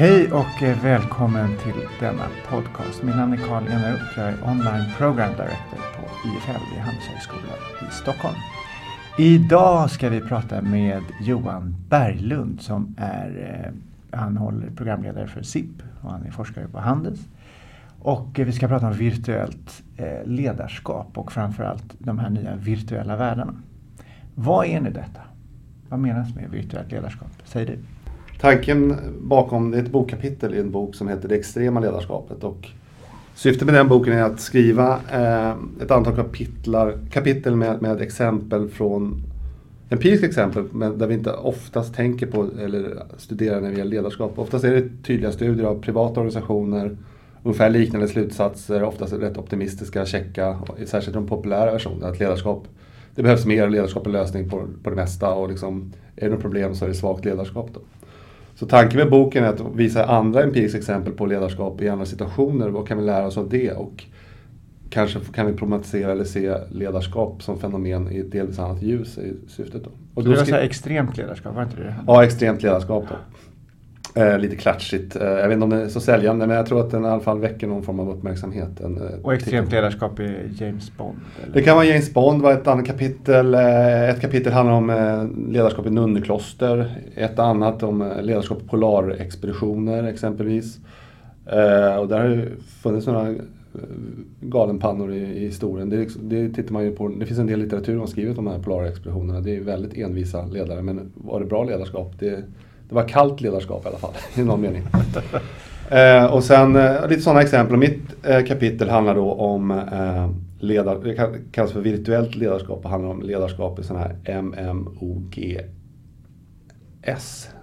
Hej och eh, välkommen till denna podcast. Mitt namn är Carl Eneroth. Jag är online program director på IFL vid Handelshögskolan i Stockholm. Idag ska vi prata med Johan Berglund som är, eh, han håller programledare för SIP och han är forskare på Handels. Och eh, vi ska prata om virtuellt ledarskap och framförallt de här nya virtuella världarna. Vad är nu detta? Vad menas med virtuellt ledarskap? Säg du. Tanken bakom det är ett bokkapitel i en bok som heter Det extrema ledarskapet. Och syftet med den boken är att skriva eh, ett antal kapitlar, kapitel med, med exempel från empiriska exempel men där vi inte oftast tänker på eller studerar när det gäller ledarskap. Oftast är det tydliga studier av privata organisationer, ungefär liknande slutsatser, oftast rätt optimistiska, checka, särskilt de populära versionerna. Att ledarskap, det behövs mer ledarskap och lösning på, på det mesta och liksom, är det något problem så är det svagt ledarskap. Då. Så tanken med boken är att visa andra empiriska exempel på ledarskap i andra situationer. Vad kan vi lära oss av det? Och kanske kan vi problematisera eller se ledarskap som fenomen i ett delvis annat ljus i syftet. Då. Och så det var så extremt ledarskap, var inte det? Ja, extremt ledarskap. Då. Eh, lite klatschigt. Eh, jag vet inte om det är så säljande men jag tror att den i alla fall väcker någon form av uppmärksamhet. En, eh, och extremt ledarskap i James Bond? Eller? Det kan vara James Bond, var ett annat kapitel. Eh, ett kapitel handlar om eh, ledarskap i nunnekloster. Ett annat om ledarskap på polarexpeditioner exempelvis. och där har ju funnits några galenpannor i, i historien. Det, det, tittar man ju på. Det finns en del litteratur som har skrivit om de här polarexpeditionerna. Det är väldigt envisa ledare men var det bra ledarskap? Det, det var kallt ledarskap i alla fall, i någon mening. Eh, och sen eh, lite sådana exempel. Mitt eh, kapitel handlar då om eh, ledar, det kallas för virtuellt ledarskap och handlar om ledarskap i sådana här MMOGS.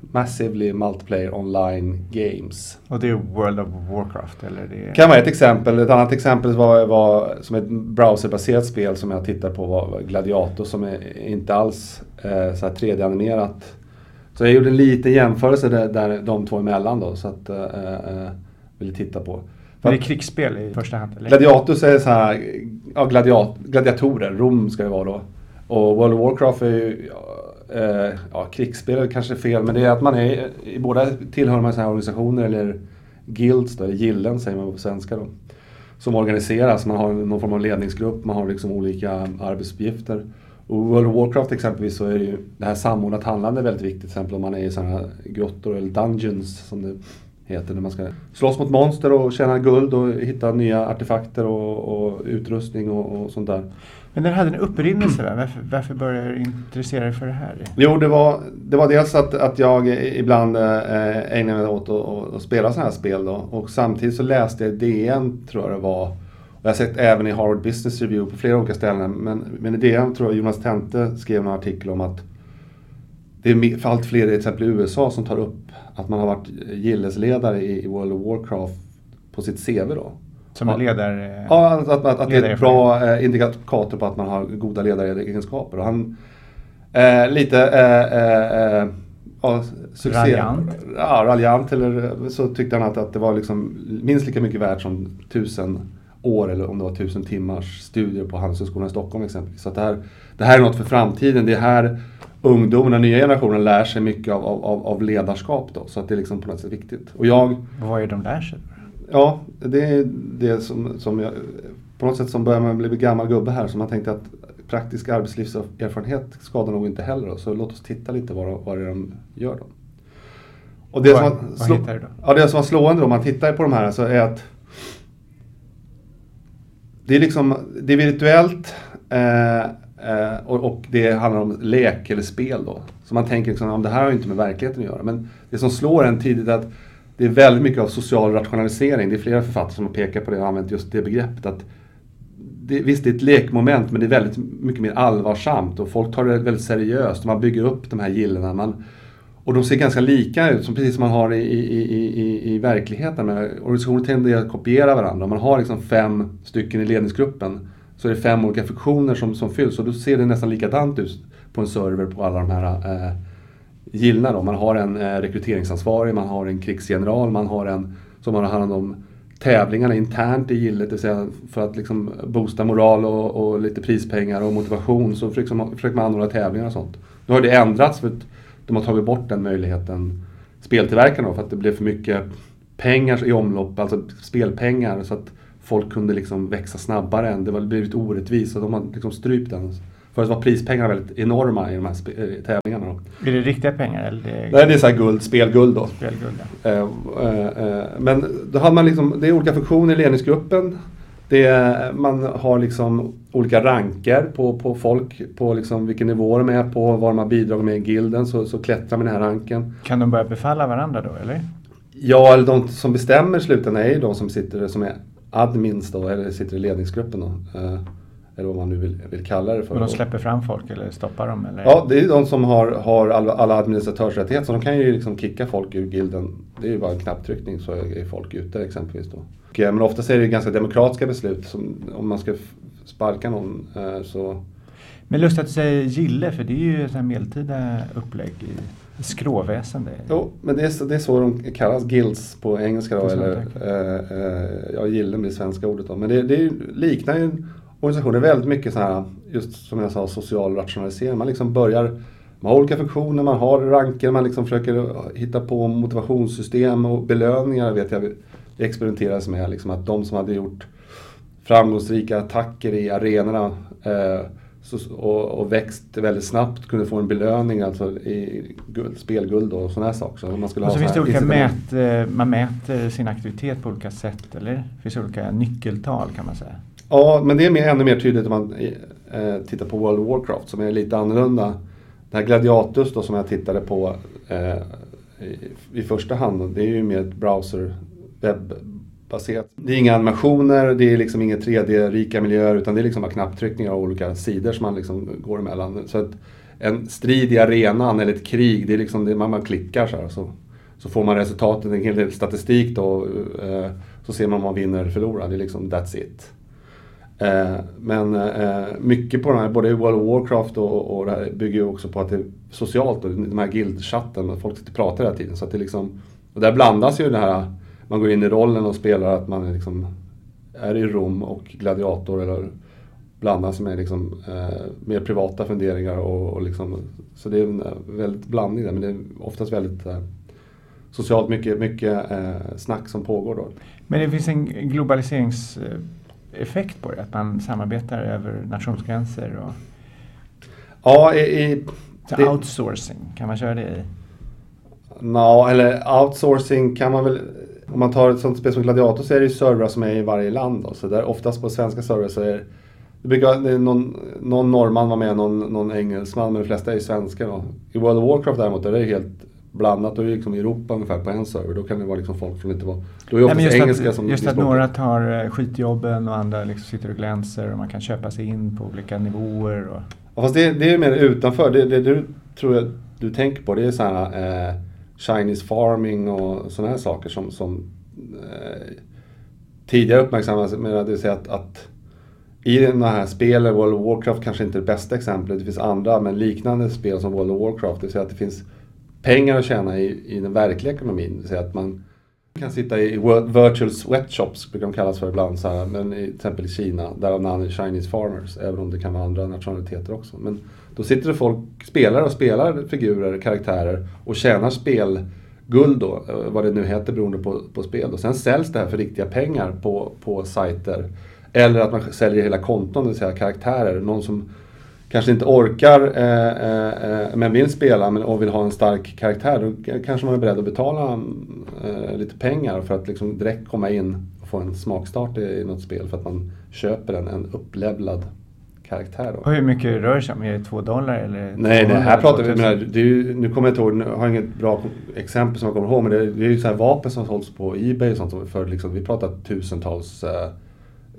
Massively Multiplayer Online Games. Och det är World of Warcraft? Eller det kan vara ett exempel. Ett annat exempel var, var som ett browserbaserat spel som jag tittar på var Gladiator som är inte alls eh, så 3D-animerat så jag gjorde en liten jämförelse där, där de två emellan då, så att äh, ville titta på. Men det är krigsspel i första hand? Eller? Gladiatus är så här, ja, gladiat, gladiatorer, Rom ska det vara då. Och World of Warcraft är ju, äh, ja, krigsspel är kanske fel, men det är att man är, i båda tillhör man så här organisationer eller guilds då, eller gillen säger man på svenska då. Som organiseras, man har någon form av ledningsgrupp, man har liksom olika arbetsuppgifter. Och World of Warcraft exempelvis så är det ju det här samordnat handlande väldigt viktigt. Till exempel om man är i sådana här grottor eller dungeons som det heter. När man ska slåss mot monster och tjäna guld och hitta nya artefakter och, och utrustning och, och, sånt där. Men den hade en upprinnelse, varför, varför började du intressera dig för det här? Jo, det var, det var dels att, att jag ibland eh, ägnade mig åt att, att spela sådana här spel då. Och samtidigt så läste jag DN, tror jag det var, jag har sett även i Harvard Business Review på flera olika ställen. Men, men i det tror jag Jonas Tente skrev en artikel om att det är för allt fler, till exempel i USA, som tar upp att man har varit gillesledare i, World of Warcraft på sitt CV då. Som en ledare? Ja, att, att, att, att det är ett bra eh, indikator på att man har goda ledaregenskaper. Och han, eh, lite eh, eh, eh ja, succé. Raljant? Ja, raljant. Eller så tyckte han att, att det var liksom minst lika mycket värt som tusen år eller om det var tusen timmars studier på Handelshögskolan i Stockholm exempelvis. Så det, här, det här är något för framtiden. Det är här ungdomarna, nya generationen lär sig mycket av, av, av ledarskap. Då, så att det är liksom på något sätt viktigt. Och jag, Vad är det de lär sig? Ja, det är det som, som jag, på något sätt som börjar man bli gammal gubbe här. Så man tänkte att praktisk arbetslivserfarenhet skadar nog inte heller. Då, så låt oss titta lite vad, vad det är de gör då. Och det, vad, som, vad slå, hittar du då? Ja, det som var slående då, om man tittar på de här, så är att det är liksom, det är virtuellt eh, eh, och, och, det handlar om lek eller spel då. Så man tänker liksom, om det här har ju inte med verkligheten att göra. Men det som slår en tidigt är att det är väldigt mycket av social rationalisering. Det är flera författare som har pekat på det och använt just det begreppet. att det, Visst, det är ett lekmoment men det är väldigt mycket mer allvarsamt och folk tar det väldigt seriöst. Man bygger upp de här gillena. Man, och de ser ganska lika ut, som precis som man har i, i, i, i verkligheten. Organisationer tenderar att kopiera varandra. Om man har liksom fem stycken i ledningsgruppen så är det fem olika funktioner som, som fylls och då ser det nästan likadant ut på en server på alla de här eh, gillna. Man har en eh, rekryteringsansvarig, man har en krigsgeneral, man har en som har hand om tävlingarna internt i gillet, det vill säga för att liksom boosta moral och, och lite prispengar och motivation så försöker man, försöker man anordna tävlingar och sånt. Nu har det ändrats för att de har tagit bort den möjligheten speltillverkarna för att det blev för mycket pengar i omlopp, alltså spelpengar. Så att folk kunde liksom växa snabbare än det var blivit orättvist. Så de har liksom strypt den. Förut var prispengarna väldigt enorma i de här eh, tävlingarna. Då. Är det riktiga pengar? Eller det... Nej, det är så här guld, spelguld då. Spelguld, ja. eh, eh, eh men då har man liksom, det är olika funktioner i ledningsgruppen. Det, man har liksom olika ranker på, på folk, på liksom vilken nivå de är på, vad de har bidragit med i gilden, så, så klättrar man i den här ranken. Kan de börja befalla varandra då, eller? Ja, eller de som bestämmer slutändan är ju de som sitter som är admins då, eller sitter i ledningsgruppen då. Eh, eller vad man nu vill, vill kalla det för. Och de släpper fram folk eller stoppar dem? Eller? Ja, det är de som har, har alla, alla administratörsrättigheter. Så de kan ju liksom kicka folk ur gilden. Det är ju bara en knapptryckning så är folk ute exempelvis. Då. Eh, men oftast är det ganska demokratiska beslut. Som, om man ska sparka någon eh, så... Men lustigt att du säger gille, för det är ju ett medeltida upplägg i skråväsende. Jo, men det är, så, det är så de kallas, guilds på engelska då, eller eh, eh, ja, gillen blir svenska ordet då. Men det, det liknar ju organisationer väldigt mycket så här, just som jag sa, social rationalisering. Man liksom börjar, man har olika funktioner, man har ranker, man liksom försöker hitta på motivationssystem och belöningar vet jag det experimenteras med. Liksom att de som hade gjort framgångsrika attacker i arenorna eh, så, och, och, växt väldigt snabbt kunde få en belöning, alltså i guld, spelguld och sådana här saker. Så man skulle och så ha finns det olika mät, eh, man mäter sin aktivitet på olika sätt, eller? Det finns olika nyckeltal kan man säga. Ja, men det är mer, ännu mer tydligt om man eh, tittar på World of Warcraft som är lite annorlunda. Det här Gladiatus då som jag tittade på eh, i, i, första hand, det är ju mer ett browser webbaserat. Det är inga animationer, det är liksom inga 3D-rika miljöer utan det är liksom bara knapptryckningar av olika sidor som man liksom går emellan. Så att en strid i arenan eller ett krig, det är liksom det man, man klickar så här. Så, så får man resultatet, en hel del statistik då. Eh, så ser man om man vinner eller förlorar. Det är liksom that's it. Eh, men eh, mycket på den här, både World of Warcraft och, och det här bygger ju också på att det är socialt, och de här guildchatten, folk sitter och pratar hela tiden. Så att det liksom, och där blandas ju det här, man går in i rollen och spelar att man är, liksom, är i Rom och gladiator eller blandas med liksom, eh, mer privata funderingar. Och, och liksom, så det är en eh, väldigt blandning där, men det är oftast väldigt eh, socialt mycket, mycket eh, snack som pågår då. Men det finns en globaliserings effekt på det? Att man samarbetar över nationsgränser? Och... Ja, i, i det... outsourcing, kan man köra det i? Ja, eller outsourcing kan man väl om man tar ett sånt spel som Gladiator så är det ju servrar som är i varje land. Då. Så där oftast på svenska servrar så är det brukar det någon, någon norrman vara med, någon, någon engelsman, men de flesta är ju svenskar. Då. I World of Warcraft däremot är det helt blandat. Då är det liksom Europa ungefär på en server. Då kan det vara liksom folk som inte var... Då är det oftast engelska att, som Just att några tar eh, skitjobben och andra liksom sitter och glänser och man kan köpa sig in på olika nivåer. Och... Ja, fast det, det är mer utanför. Det, det, det tror jag du tänker på det är sådana eh, Chinese farming och sådana här saker som, som eh, tidigare uppmärksammades. Men det vill säga att, att i de här spelen, World of Warcraft kanske inte är det bästa exemplet, det finns andra men liknande spel som World of Warcraft. Det vill säga att det finns pengar att tjäna i, i den verkliga ekonomin. Det vill säga att man kan sitta i virtual sweatshops, brukar de kallas för ibland, så här, men i, till exempel i Kina, där namnet Chinese farmers, även om det kan vara andra nationaliteter också. Men då sitter det folk, spelare och spelar figurer, karaktärer och tjänar spelguld då, eh, vad det nu heter beroende på, på spel. Och sen säljs det här för riktiga pengar på, på sajter. Eller att man säljer hela konton, det vill säga karaktärer. Någon som kanske inte orkar eh, eh, eh men vill spela men, och vill ha en stark karaktär, då kanske man är beredd att betala eh, lite pengar för att liksom direkt komma in och få en smakstart i, i något spel för att man köper en, en upplevlad karaktär. Då. Och hur mycket rör det sig om? Är det två dollar eller? Nej, det här pratar vi. Det är ju, nu kommer jag inte ihåg, jag har inget bra exempel som jag kommer ihåg, men det, det är ju så här vapen som sålts på Ebay och sånt. För liksom, vi pratar tusentals, eh,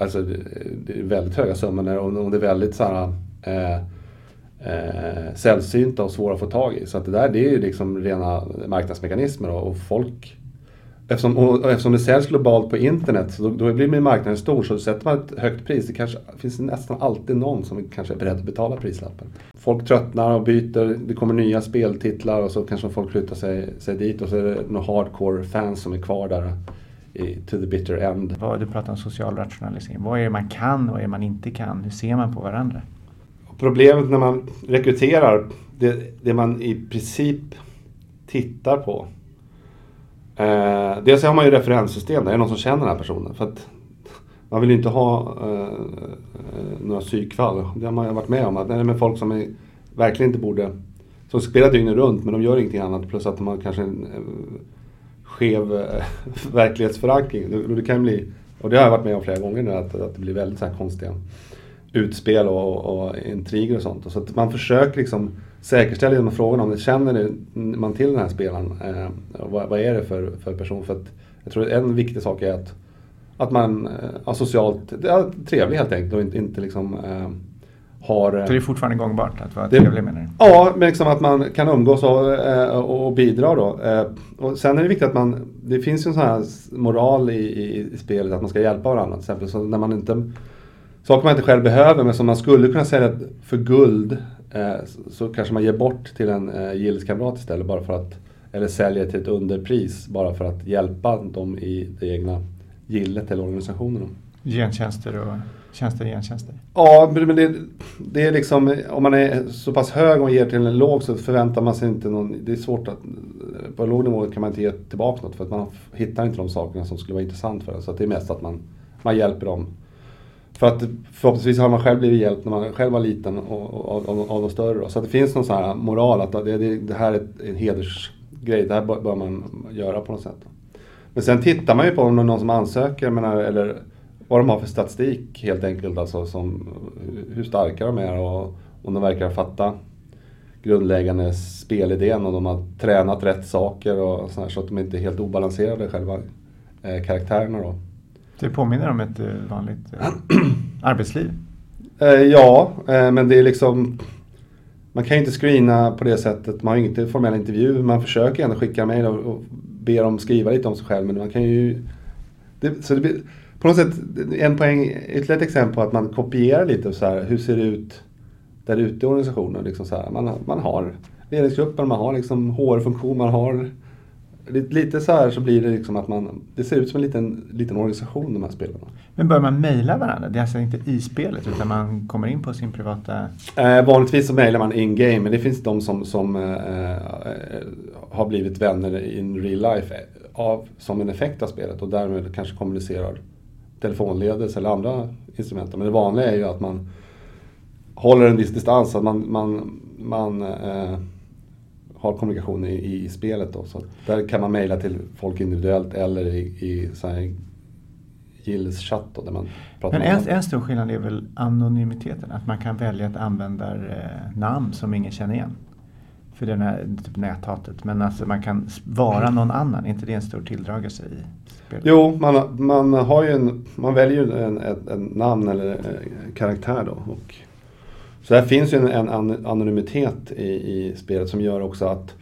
alltså det, är väldigt höga summor och, och det är väldigt så här eh, eh, sällsynta och svåra att få tag i. Så att det där det är ju liksom rena marknadsmekanismer och, och folk Eftersom, och eftersom det säljs globalt på internet, så då, då blir marknaden stor. Så sätter man ett högt pris, det kanske finns nästan alltid någon som kanske är beredd att betala prislappen. Folk tröttnar och byter, det kommer nya speltitlar och så kanske folk flyttar sig, sig dit och så är det några hardcore fans som är kvar där i, to the bitter end. du pratar om social rationalisering. Vad är det man kan och vad är det man inte kan? Hur ser man på varandra? Problemet när man rekryterar, det, det man i princip tittar på Eh, dels har man ju referenssystem, det är någon som känner den här personen. För att man vill ju inte ha eh, några psykfall. Det har man ju varit med om. Att det är med folk som är, verkligen inte borde... Som spelar dygnet runt men de gör ingenting annat. Plus att de har kanske en eh, skev eh, verklighetsförankring. Det, det kan bli, och det har jag varit med om flera gånger nu, att, att det blir väldigt så här konstiga utspel och, och intriger och sånt. Så att man försöker liksom säkerställa genom frågorna om det känner man till den här spelaren. Eh, vad, vad, är det för, för person? För att jag tror att en viktig sak är att, att man eh, är socialt ja, trevlig helt enkelt och inte, inte liksom eh, har... Så det är fortfarande gångbart att vara det, trevlig menar du? Ja, men liksom att man kan umgås och, eh, och, och bidra då. Eh, och sen är det viktigt att man, det finns ju en sån här moral i, i, i spelet att man ska hjälpa varandra till exempel. Så när man inte, saker man inte själv behöver men som man skulle kunna sälja för guld eh, så kanske man ger bort till en eh, gilleskamrat istället bara för att, eller säljer till ett underpris bara för att hjälpa dem i det egna gillet eller organisationen. Gentjänster och tjänster och gentjänster? Ja, men det, det, är liksom, om man är så pass hög och ger till en låg så förväntar man sig inte någon, det är svårt att, på en låg nivå kan man inte ge tillbaka något för att man hittar inte de sakerna som skulle vara intressant för en. Så det är mest att man, man hjälper dem. För att förhoppningsvis har man själv blivit hjälpt när man själv var liten och, och, av, av de större. Då. Så att det finns någon sån här moral att det, det, det här är en hedersgrej, det här bör, bör man göra på något sätt. Men sen tittar man ju på om det är någon som ansöker menar, eller vad de har för statistik helt enkelt. Alltså som, hur starka de är och om de verkar fatta grundläggande spelidén och de har tränat rätt saker och så, här, så att de inte är helt obalanserade själva eh, karaktärerna. Då. Det påminner om ett eh, vanligt eh, arbetsliv? Eh, ja, men det är liksom man kan ju inte screena på det sättet. Man har ju inte formell intervju. Man försöker ändå skicka mejl och, och ber dem skriva lite om sig själv. Men man kan ju... Det, så det blir, på något sätt, en poäng, ytterligare ett exempel på att man kopierar lite så här, hur ser det ut där ute i organisationen. Liksom så här, man, man har ledningsgruppen, man har liksom HR-funktion, man har Lite så här så blir det liksom att man, det ser ut som en liten, liten organisation de här spelarna. Men bör man mejla varandra? Det är alltså inte i spelet utan man kommer in på sin privata... Eh, vanligtvis så mejlar man in game men det finns de som, som eh, eh, har blivit vänner in real life av, som en effekt av spelet och därmed kanske kommunicerar telefonledes eller andra instrument. Men det vanliga är ju att man håller en viss distans, att man, man, man eh, har kommunikation i, i spelet. Då. Så där kan man mejla till folk individuellt eller i, i så här Gilles-chatt där man pratar Men en, en stor skillnad är väl anonymiteten, att man kan välja ett användarnamn som ingen känner igen. För det är typ näthatet. Men alltså man kan vara någon annan, är inte det en stor tilldragelse i spelet? Jo, man, man, har ju en, man väljer ju en, ett, ett namn eller en karaktär då. Och så där finns ju en, en anonymitet i, i, spelet som gör också att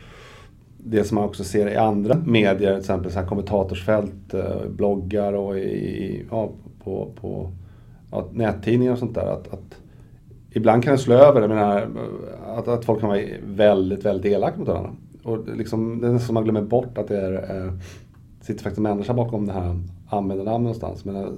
det som man också ser i andra medier, till exempel så här kommentatorsfält, eh, bloggar och i, ja, på, på ja, nättidningar och sånt där. Att, att ibland kan det slå över, jag menar, att, att folk kan vara väldigt, väldigt elaka mot varandra. Och liksom, det är nästan som man glömmer bort att det är, eh, sitter faktiskt en människa bakom det här användarnamnet någonstans. Men, eh,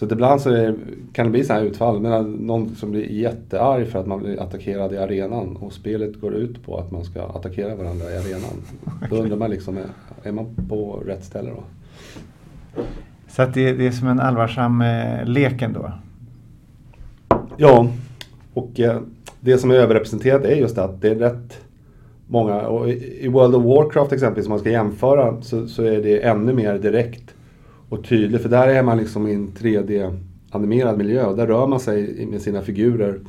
så att ibland så är, kan det bli så här utfall. Men någon som blir jättearg för att man blir attackerad i arenan och spelet går ut på att man ska attackera varandra i arenan. Då undrar man liksom, är, är man på rätt ställe då? Så att det, det är som en allvarsam eh, lek ändå? Ja, och eh, det som är överrepresenterat är just att det är rätt många, och i World of Warcraft exempelvis, om man ska jämföra, så, så är det ännu mer direkt och tydlig, För där är man liksom i en 3D-animerad miljö och där rör man sig med sina figurer.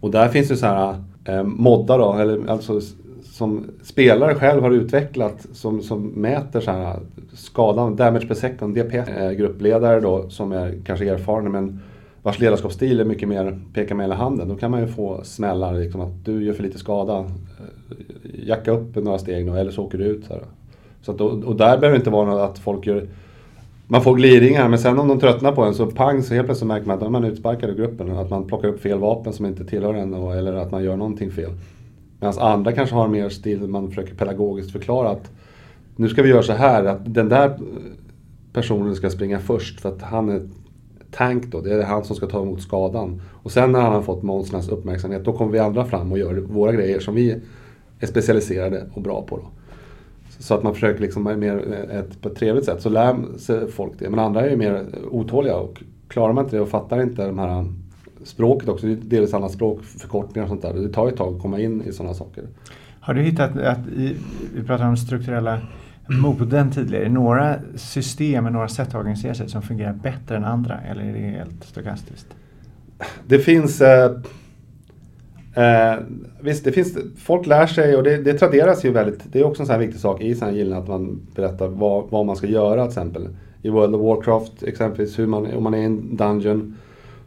Och där finns det så här eh, moddar då, eller alltså som spelare själv har utvecklat som, som mäter så här skadan, damage per second, DPS. Eh, gruppledare då som är kanske erfarna men vars ledarskapsstil är mycket mer peka med hela handen. Då kan man ju få smällar, liksom att du gör för lite skada. Eh, jacka upp några steg då, eller så åker du ut. Så, så att, och, och där behöver det inte vara något att folk gör man får gliringar, men sen om de tröttnar på en så pang så helt plötsligt märker man att man är utsparkad ur gruppen. Att man plockar upp fel vapen som inte tillhör en eller att man gör någonting fel. Medan andra kanske har mer stil, man försöker pedagogiskt förklara att nu ska vi göra så här att den där personen ska springa först för att han är tank då, det är han som ska ta emot skadan. Och sen när han har fått monstrens uppmärksamhet då kommer vi andra fram och gör våra grejer som vi är specialiserade och bra på. Då. Så att man försöker liksom mer ett, på ett trevligt sätt så lär sig folk det. Men andra är ju mer otåliga och klarar man inte det och fattar inte de här språket också, det är delvis annat språk, förkortningar och sånt där. Det tar ju ett tag att komma in i sådana saker. Har du hittat, att i, vi pratade om strukturella moden tidigare, några system, några sätt att organisera sig som fungerar bättre än andra eller är det helt stokastiskt? Det finns eh, eh, Visst, det finns, folk lär sig och det, det traderas ju väldigt. Det är också en sån här viktig sak i sån här att man berättar vad, vad man ska göra till exempel. I World of Warcraft exempelvis, hur man, om man är i en dungeon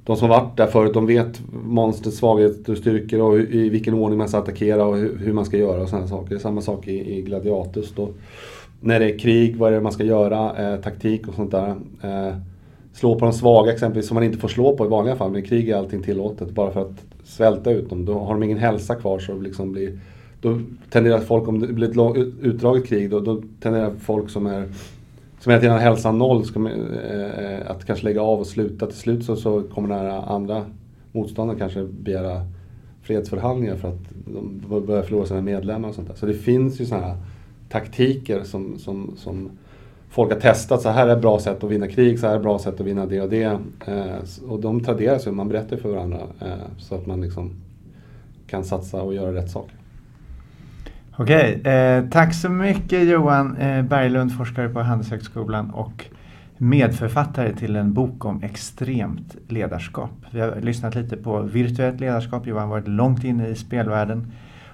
de som varit där förut, de vet monstrets svagheter och styrkor och i vilken ordning man ska attackera och hur man ska göra och sådana saker. Samma sak i, i Gladiatus då. När det är krig, vad är det man ska göra, eh, taktik och sånt där. Eh, slå på de svaga exempelvis, som man inte får slå på i vanliga fall. Men i krig är allting tillåtet. Bara för att svälta ut dem. Då har de ingen hälsa kvar så liksom blir då tenderar folk, om det blir ett lång, utdraget krig, då, då tenderar folk som är som hela tiden har hälsan noll, ska man, eh, eh, att kanske lägga av och sluta. Till slut så, så kommer här andra motståndare kanske begära fredsförhandlingar för att de börjar förlora sina medlemmar och sånt där. Så det finns ju sådana här taktiker som, som, som folk har testat. Så här är ett bra sätt att vinna krig, så här är ett bra sätt att vinna det och det. Eh, och de traderas ju, man berättar för varandra eh, så att man liksom kan satsa och göra rätt saker. Okej, eh, tack så mycket Johan eh, Berglund, forskare på Handelshögskolan och medförfattare till en bok om extremt ledarskap. Vi har lyssnat lite på virtuellt ledarskap, Johan har varit långt inne i spelvärlden.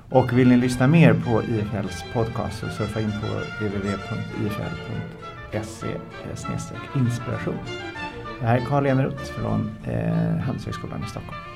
Och vill ni lyssna mer på IFLs podcast så surfa in på www.ifl.se inspiration. Det här är Karl Eneroth från eh, Handelshögskolan i Stockholm.